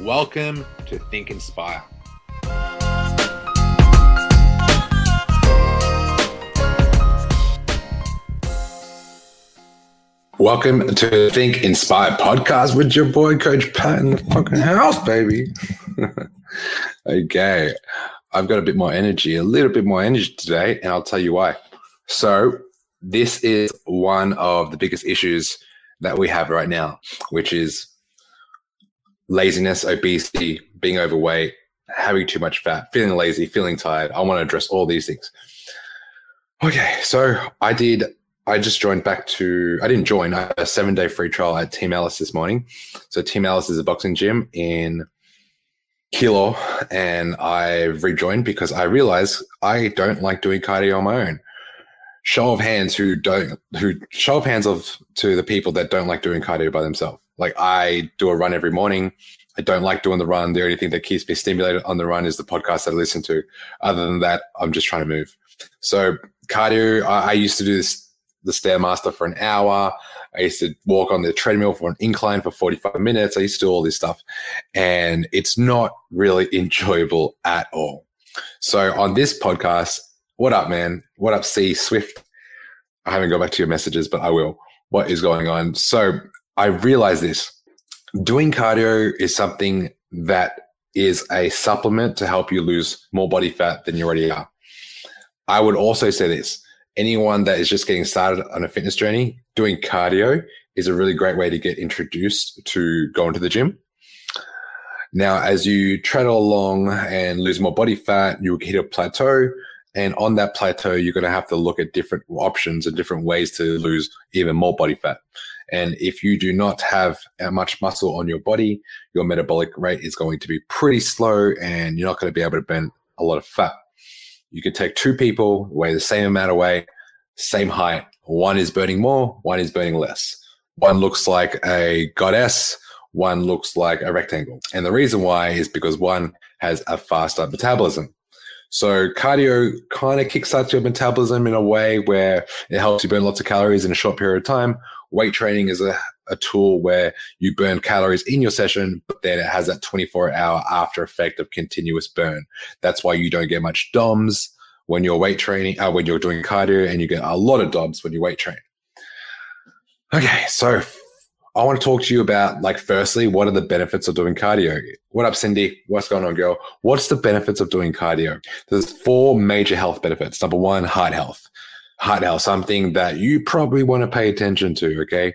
Welcome to Think Inspire. Welcome to Think Inspire podcast with your boy Coach Pat in the fucking house, baby. okay, I've got a bit more energy, a little bit more energy today, and I'll tell you why. So, this is one of the biggest issues that we have right now, which is laziness, obesity, being overweight, having too much fat, feeling lazy, feeling tired. I want to address all these things. Okay, so I did. I just joined back to. I didn't join. A seven day free trial at Team Alice this morning. So Team Alice is a boxing gym in Kilo, and I rejoined because I realized I don't like doing cardio on my own. Show of hands who don't. Who show of hands of to the people that don't like doing cardio by themselves. Like I do a run every morning. I don't like doing the run. The only thing that keeps me stimulated on the run is the podcast that I listen to. Other than that, I'm just trying to move. So cardio, I, I used to do this, the Stairmaster for an hour. I used to walk on the treadmill for an incline for 45 minutes. I used to do all this stuff and it's not really enjoyable at all. So on this podcast, what up, man? What up, C Swift? I haven't got back to your messages, but I will. What is going on? So I realize this doing cardio is something that is a supplement to help you lose more body fat than you already are. I would also say this anyone that is just getting started on a fitness journey, doing cardio is a really great way to get introduced to going to the gym. Now, as you tread along and lose more body fat, you'll hit a plateau. And on that plateau, you're going to have to look at different options and different ways to lose even more body fat. And if you do not have much muscle on your body, your metabolic rate is going to be pretty slow and you're not going to be able to burn a lot of fat. You could take two people, weigh the same amount of weight, same height. One is burning more, one is burning less. One looks like a goddess, one looks like a rectangle. And the reason why is because one has a faster metabolism. So cardio kind of kickstarts your metabolism in a way where it helps you burn lots of calories in a short period of time, weight training is a, a tool where you burn calories in your session, but then it has that 24 hour after effect of continuous burn. That's why you don't get much DOMS when you're weight training, uh, when you're doing cardio, and you get a lot of DOMS when you weight train. Okay, so I want to talk to you about, like, firstly, what are the benefits of doing cardio? What up, Cindy? What's going on, girl? What's the benefits of doing cardio? There's four major health benefits. Number one, heart health heart health, something that you probably want to pay attention to. Okay.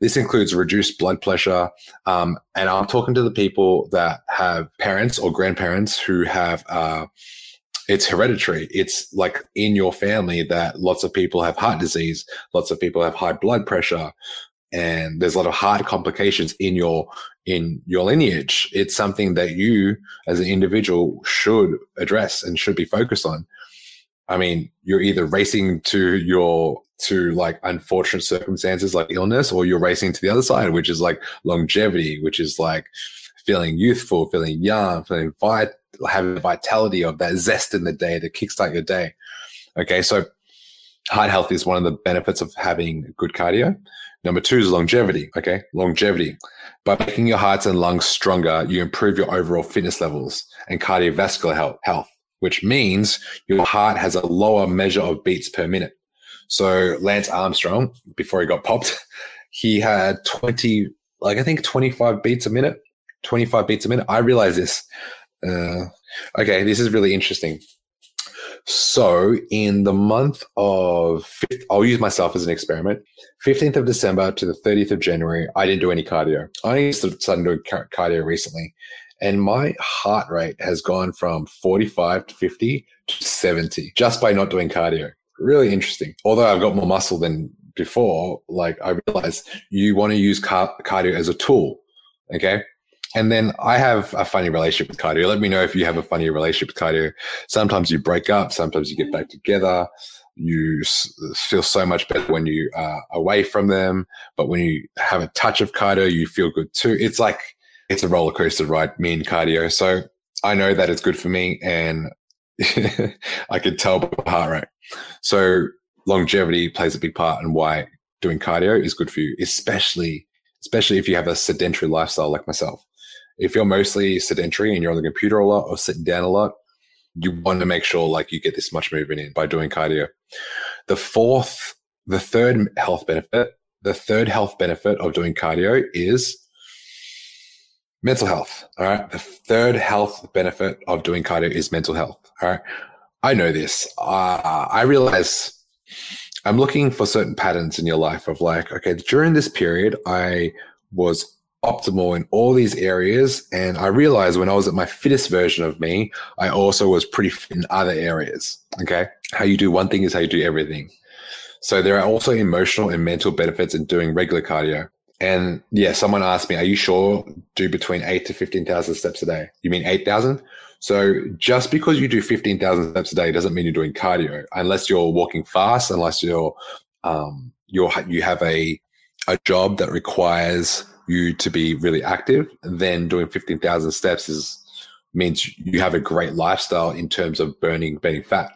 This includes reduced blood pressure. Um, and I'm talking to the people that have parents or grandparents who have, uh, it's hereditary. It's like in your family that lots of people have heart disease, lots of people have high blood pressure, and there's a lot of heart complications in your in your lineage. It's something that you as an individual should address and should be focused on. I mean, you're either racing to your to like unfortunate circumstances like illness, or you're racing to the other side, which is like longevity, which is like feeling youthful, feeling young, feeling vit- having vitality of that zest in the day to kickstart your day. Okay, so heart health is one of the benefits of having good cardio. Number two is longevity. Okay, longevity. By making your hearts and lungs stronger, you improve your overall fitness levels and cardiovascular health. health which means your heart has a lower measure of beats per minute. So Lance Armstrong, before he got popped, he had 20, like I think 25 beats a minute, 25 beats a minute. I realize this. Uh, okay, this is really interesting. So in the month of, I'll use myself as an experiment. 15th of December to the 30th of January, I didn't do any cardio. I only started doing cardio recently and my heart rate has gone from 45 to 50 to 70 just by not doing cardio. Really interesting. Although I've got more muscle than before, like I realize you want to use car- cardio as a tool. Okay. And then I have a funny relationship with cardio. Let me know if you have a funny relationship with cardio. Sometimes you break up, sometimes you get back together. You feel so much better when you are away from them, but when you have a touch of cardio, you feel good too. It's like it's a roller coaster ride, me and cardio. So I know that it's good for me, and I could tell by heart rate. So longevity plays a big part in why doing cardio is good for you, especially especially if you have a sedentary lifestyle like myself. If you're mostly sedentary and you're on the computer a lot or sitting down a lot, you want to make sure like you get this much movement in by doing cardio. The fourth, the third health benefit, the third health benefit of doing cardio is mental health. All right. The third health benefit of doing cardio is mental health. All right. I know this. Uh, I realize I'm looking for certain patterns in your life of like, okay, during this period, I was optimal in all these areas. And I realized when I was at my fittest version of me, I also was pretty fit in other areas. Okay. How you do one thing is how you do everything. So there are also emotional and mental benefits in doing regular cardio. And yeah, someone asked me, are you sure do between eight to 15,000 steps a day? You mean 8,000? So just because you do 15,000 steps a day doesn't mean you're doing cardio unless you're walking fast, unless you're, um, you're, you have a, a job that requires you to be really active. Then doing 15,000 steps is, means you have a great lifestyle in terms of burning, burning fat.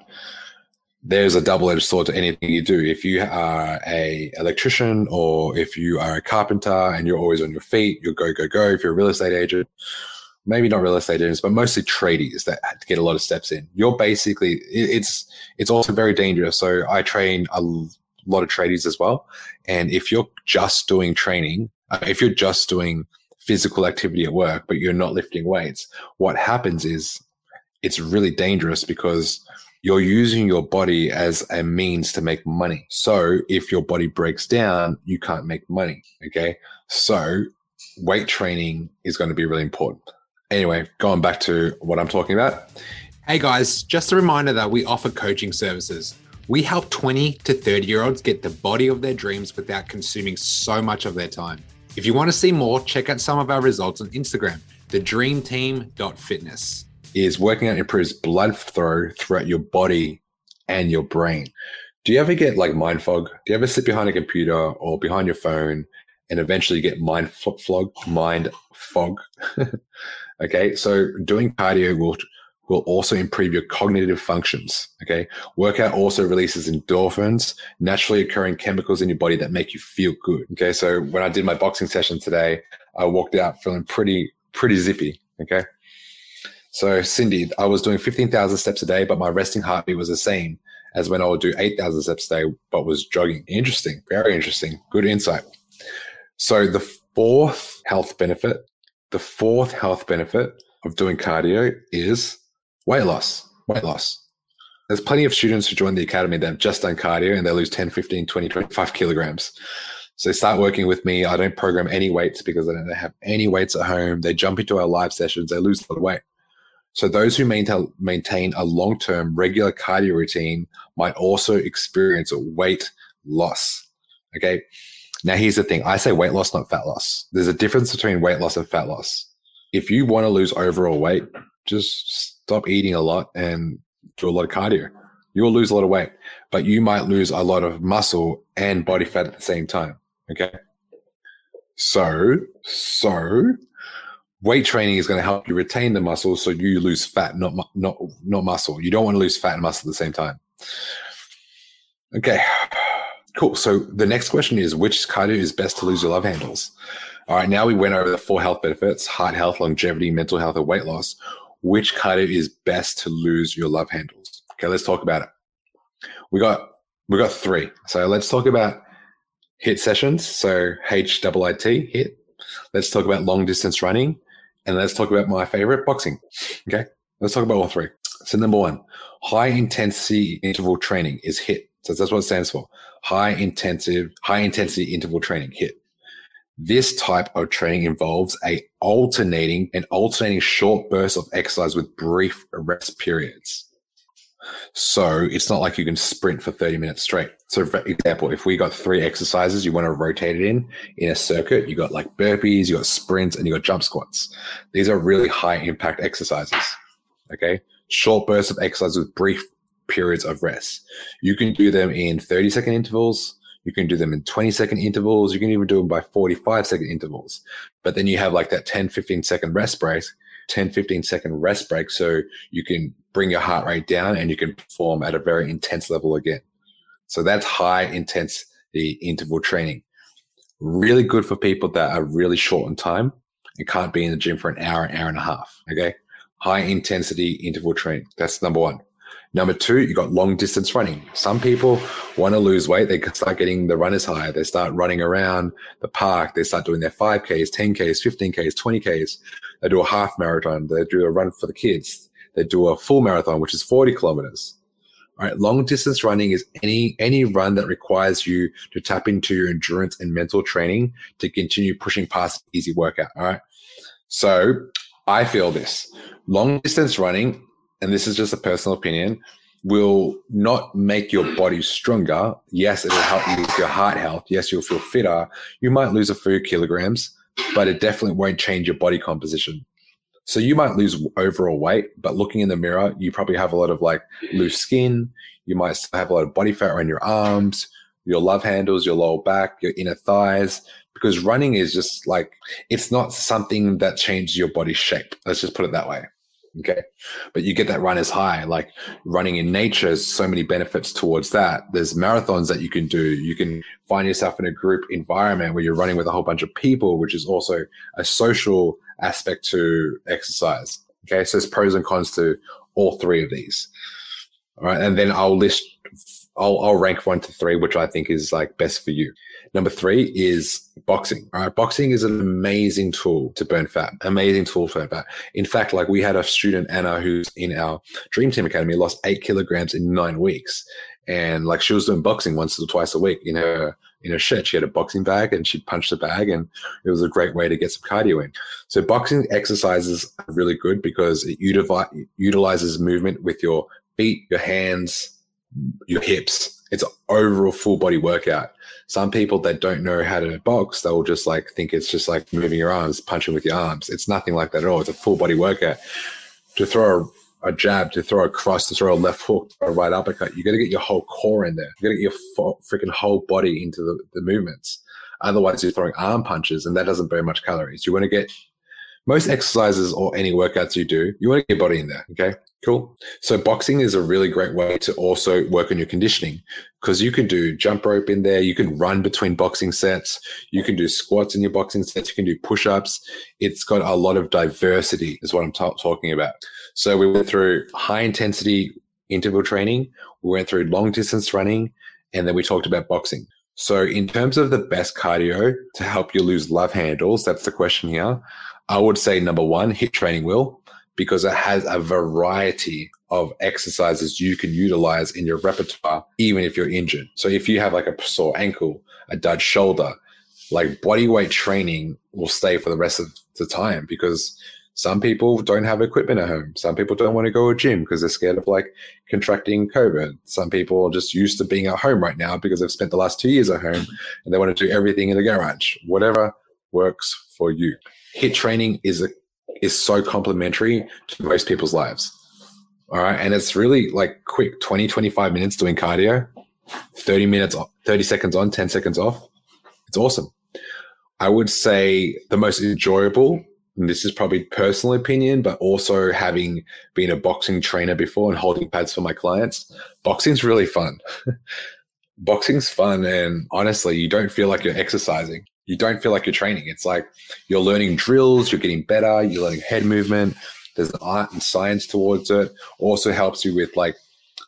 There's a double-edged sword to anything you do. If you are a electrician or if you are a carpenter and you're always on your feet, you'll go, go, go. If you're a real estate agent, maybe not real estate agents, but mostly tradies that get a lot of steps in. You're basically it's it's also very dangerous. So I train a lot of tradies as well, and if you're just doing training, uh, if you're just doing physical activity at work, but you're not lifting weights, what happens is it's really dangerous because you're using your body as a means to make money. So if your body breaks down, you can't make money. Okay. So weight training is going to be really important. Anyway, going back to what I'm talking about. Hey guys, just a reminder that we offer coaching services. We help 20 to 30 year olds get the body of their dreams without consuming so much of their time. If you want to see more, check out some of our results on Instagram, thedreamteam.fitness. Is working out improves blood flow throughout your body and your brain. Do you ever get like mind fog? Do you ever sit behind a computer or behind your phone and eventually get mind fog? Mind fog. Okay. So doing cardio will, will also improve your cognitive functions. Okay. Workout also releases endorphins, naturally occurring chemicals in your body that make you feel good. Okay. So when I did my boxing session today, I walked out feeling pretty, pretty zippy. Okay. So Cindy, I was doing 15,000 steps a day, but my resting heartbeat was the same as when I would do 8,000 steps a day, but was jogging. Interesting. Very interesting. Good insight. So the fourth health benefit the fourth health benefit of doing cardio is weight loss. Weight loss. There's plenty of students who join the academy that have just done cardio and they lose 10, 15, 20, 25 kilograms. So they start working with me. I don't program any weights because I don't have any weights at home. They jump into our live sessions. They lose a lot of weight. So those who maintain, a long-term regular cardio routine might also experience a weight loss. Okay. Now, here's the thing I say weight loss, not fat loss. There's a difference between weight loss and fat loss. If you want to lose overall weight, just stop eating a lot and do a lot of cardio. You will lose a lot of weight, but you might lose a lot of muscle and body fat at the same time. Okay. So, so weight training is going to help you retain the muscle so you lose fat, not, not, not muscle. You don't want to lose fat and muscle at the same time. Okay. Cool. So the next question is which cardio is best to lose your love handles? All right, now we went over the four health benefits heart health, longevity, mental health, and weight loss. Which cardio is best to lose your love handles? Okay, let's talk about it. We got we got three. So let's talk about HIIT sessions. So H double I T HIIT. Let's talk about long distance running. And let's talk about my favorite boxing. Okay. Let's talk about all three. So number one, high intensity interval training is HIIT. So that's what it stands for. High intensive, high intensity interval training, HIIT. This type of training involves a alternating and alternating short bursts of exercise with brief rest periods. So it's not like you can sprint for 30 minutes straight. So for example, if we got three exercises you want to rotate it in in a circuit, you got like burpees, you got sprints, and you got jump squats. These are really high impact exercises. Okay. Short bursts of exercise with brief periods of rest. You can do them in 30 second intervals. You can do them in 20 second intervals. You can even do them by 45 second intervals. But then you have like that 10, 15 second rest break 10, 15 second rest break so you can bring your heart rate down and you can perform at a very intense level again. So that's high intensity interval training. Really good for people that are really short on time and can't be in the gym for an hour, an hour and a half. Okay. High intensity interval training. That's number one. Number two, you got long distance running. Some people want to lose weight. They start getting the runners high. They start running around the park. They start doing their 5Ks, 10Ks, 15Ks, 20Ks. They do a half marathon. They do a run for the kids. Do a full marathon, which is 40 kilometers. All right. Long distance running is any, any run that requires you to tap into your endurance and mental training to continue pushing past easy workout. All right. So I feel this long distance running, and this is just a personal opinion, will not make your body stronger. Yes, it'll help you with your heart health. Yes, you'll feel fitter. You might lose a few kilograms, but it definitely won't change your body composition. So you might lose overall weight, but looking in the mirror, you probably have a lot of like loose skin. You might have a lot of body fat around your arms, your love handles, your lower back, your inner thighs, because running is just like, it's not something that changes your body shape. Let's just put it that way. Okay. But you get that runner's high. Like running in nature so many benefits towards that. There's marathons that you can do. You can find yourself in a group environment where you're running with a whole bunch of people, which is also a social aspect to exercise. Okay. So there's pros and cons to all three of these. All right. And then I'll list, I'll, I'll rank one to three, which I think is like best for you. Number three is boxing. All right. Boxing is an amazing tool to burn fat, amazing tool for fat. In fact, like we had a student, Anna, who's in our Dream Team Academy, lost eight kilograms in nine weeks. And like she was doing boxing once or twice a week in her in her shirt. She had a boxing bag and she'd punch the bag and it was a great way to get some cardio in. So boxing exercises are really good because it utilizes movement with your feet, your hands, your hips. It's overall full body workout some people that don't know how to box, they'll just like think it's just like moving your arms, punching with your arms. It's nothing like that at all. It's a full body workout. To throw a, a jab, to throw a cross, to throw a left hook, a right uppercut, you got to get your whole core in there. You got to get your freaking whole body into the, the movements. Otherwise, you're throwing arm punches, and that doesn't burn much calories. You want to get most exercises or any workouts you do, you want to get your body in there. Okay. Cool. So boxing is a really great way to also work on your conditioning because you can do jump rope in there. You can run between boxing sets. You can do squats in your boxing sets. You can do push ups. It's got a lot of diversity is what I'm t- talking about. So we went through high intensity interval training. We went through long distance running and then we talked about boxing. So in terms of the best cardio to help you lose love handles, that's the question here. I would say number one, HIIT training wheel because it has a variety of exercises you can utilize in your repertoire, even if you're injured. So if you have like a sore ankle, a dud shoulder, like body weight training will stay for the rest of the time because some people don't have equipment at home. Some people don't want to go to a gym because they're scared of like contracting COVID. Some people are just used to being at home right now because they've spent the last two years at home and they want to do everything in the garage. Whatever works for you. HIIT training is a is so complementary to most people's lives. All right. And it's really like quick 20, 25 minutes doing cardio, 30 minutes, 30 seconds on, 10 seconds off. It's awesome. I would say the most enjoyable, and this is probably personal opinion, but also having been a boxing trainer before and holding pads for my clients, boxing's really fun. boxing's fun. And honestly, you don't feel like you're exercising you don't feel like you're training. It's like you're learning drills, you're getting better, you're learning head movement. There's an art and science towards it. Also helps you with like,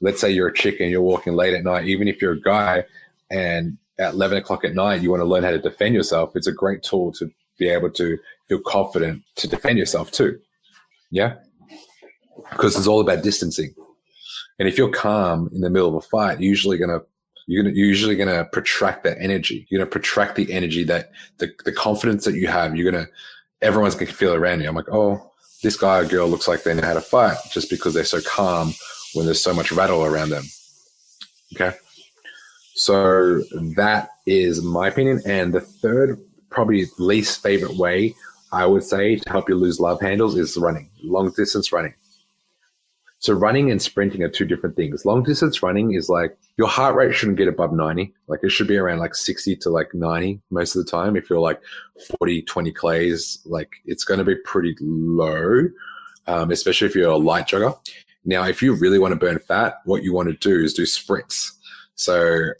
let's say you're a chick and you're walking late at night, even if you're a guy and at 11 o'clock at night, you want to learn how to defend yourself. It's a great tool to be able to feel confident to defend yourself too. Yeah. Because it's all about distancing. And if you're calm in the middle of a fight, you're usually going to you're, gonna, you're usually going to protract that energy. You're going to protract the energy that the, the confidence that you have. You're going to, everyone's going to feel around you. I'm like, oh, this guy or girl looks like they know how to fight just because they're so calm when there's so much rattle around them. Okay. So that is my opinion. And the third, probably least favorite way I would say to help you lose love handles is running, long distance running. So running and sprinting are two different things. Long distance running is like your heart rate shouldn't get above 90. Like it should be around like 60 to like 90 most of the time. If you're like 40, 20 clays, like it's going to be pretty low, um, especially if you're a light jogger. Now, if you really want to burn fat, what you want to do is do sprints. So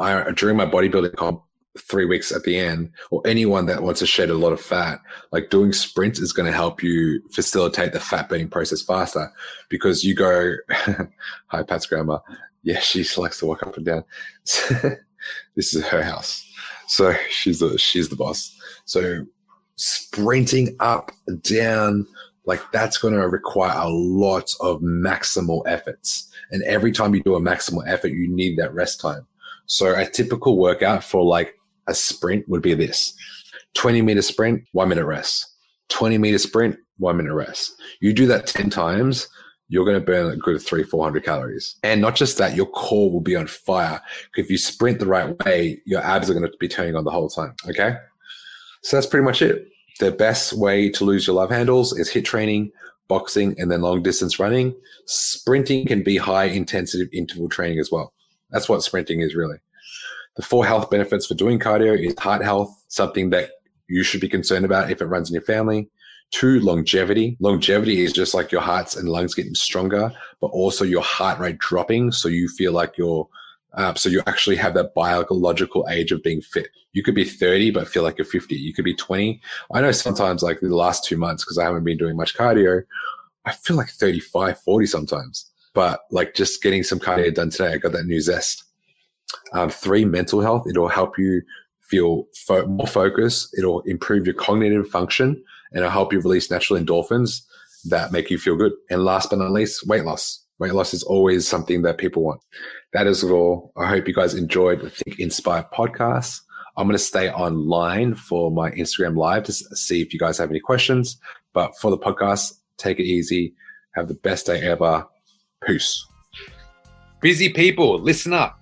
I, during my bodybuilding comp, three weeks at the end, or anyone that wants to shed a lot of fat, like doing sprints is going to help you facilitate the fat burning process faster because you go, hi, Pat's grandma. Yeah, she likes to walk up and down. this is her house. So she's the, she's the boss. So sprinting up, down, like that's going to require a lot of maximal efforts. And every time you do a maximal effort, you need that rest time. So a typical workout for like a sprint would be this 20 meter sprint, one minute rest. 20 meter sprint, one minute rest. You do that 10 times, you're going to burn a good three, 400 calories. And not just that, your core will be on fire. If you sprint the right way, your abs are going to be turning on the whole time. Okay. So that's pretty much it. The best way to lose your love handles is HIIT training, boxing, and then long distance running. Sprinting can be high intensity interval training as well. That's what sprinting is really. The four health benefits for doing cardio is heart health, something that you should be concerned about if it runs in your family. Two, longevity. Longevity is just like your hearts and lungs getting stronger, but also your heart rate dropping. So you feel like you're, uh, so you actually have that biological age of being fit. You could be 30, but feel like you're 50. You could be 20. I know sometimes, like the last two months, because I haven't been doing much cardio, I feel like 35, 40 sometimes. But like just getting some cardio done today, I got that new zest. Um, three, mental health. It'll help you feel fo- more focused. It'll improve your cognitive function and it'll help you release natural endorphins that make you feel good. And last but not least, weight loss. Weight loss is always something that people want. That is all. I hope you guys enjoyed the Think Inspire podcast. I'm going to stay online for my Instagram live to see if you guys have any questions. But for the podcast, take it easy. Have the best day ever. Peace. Busy people, listen up.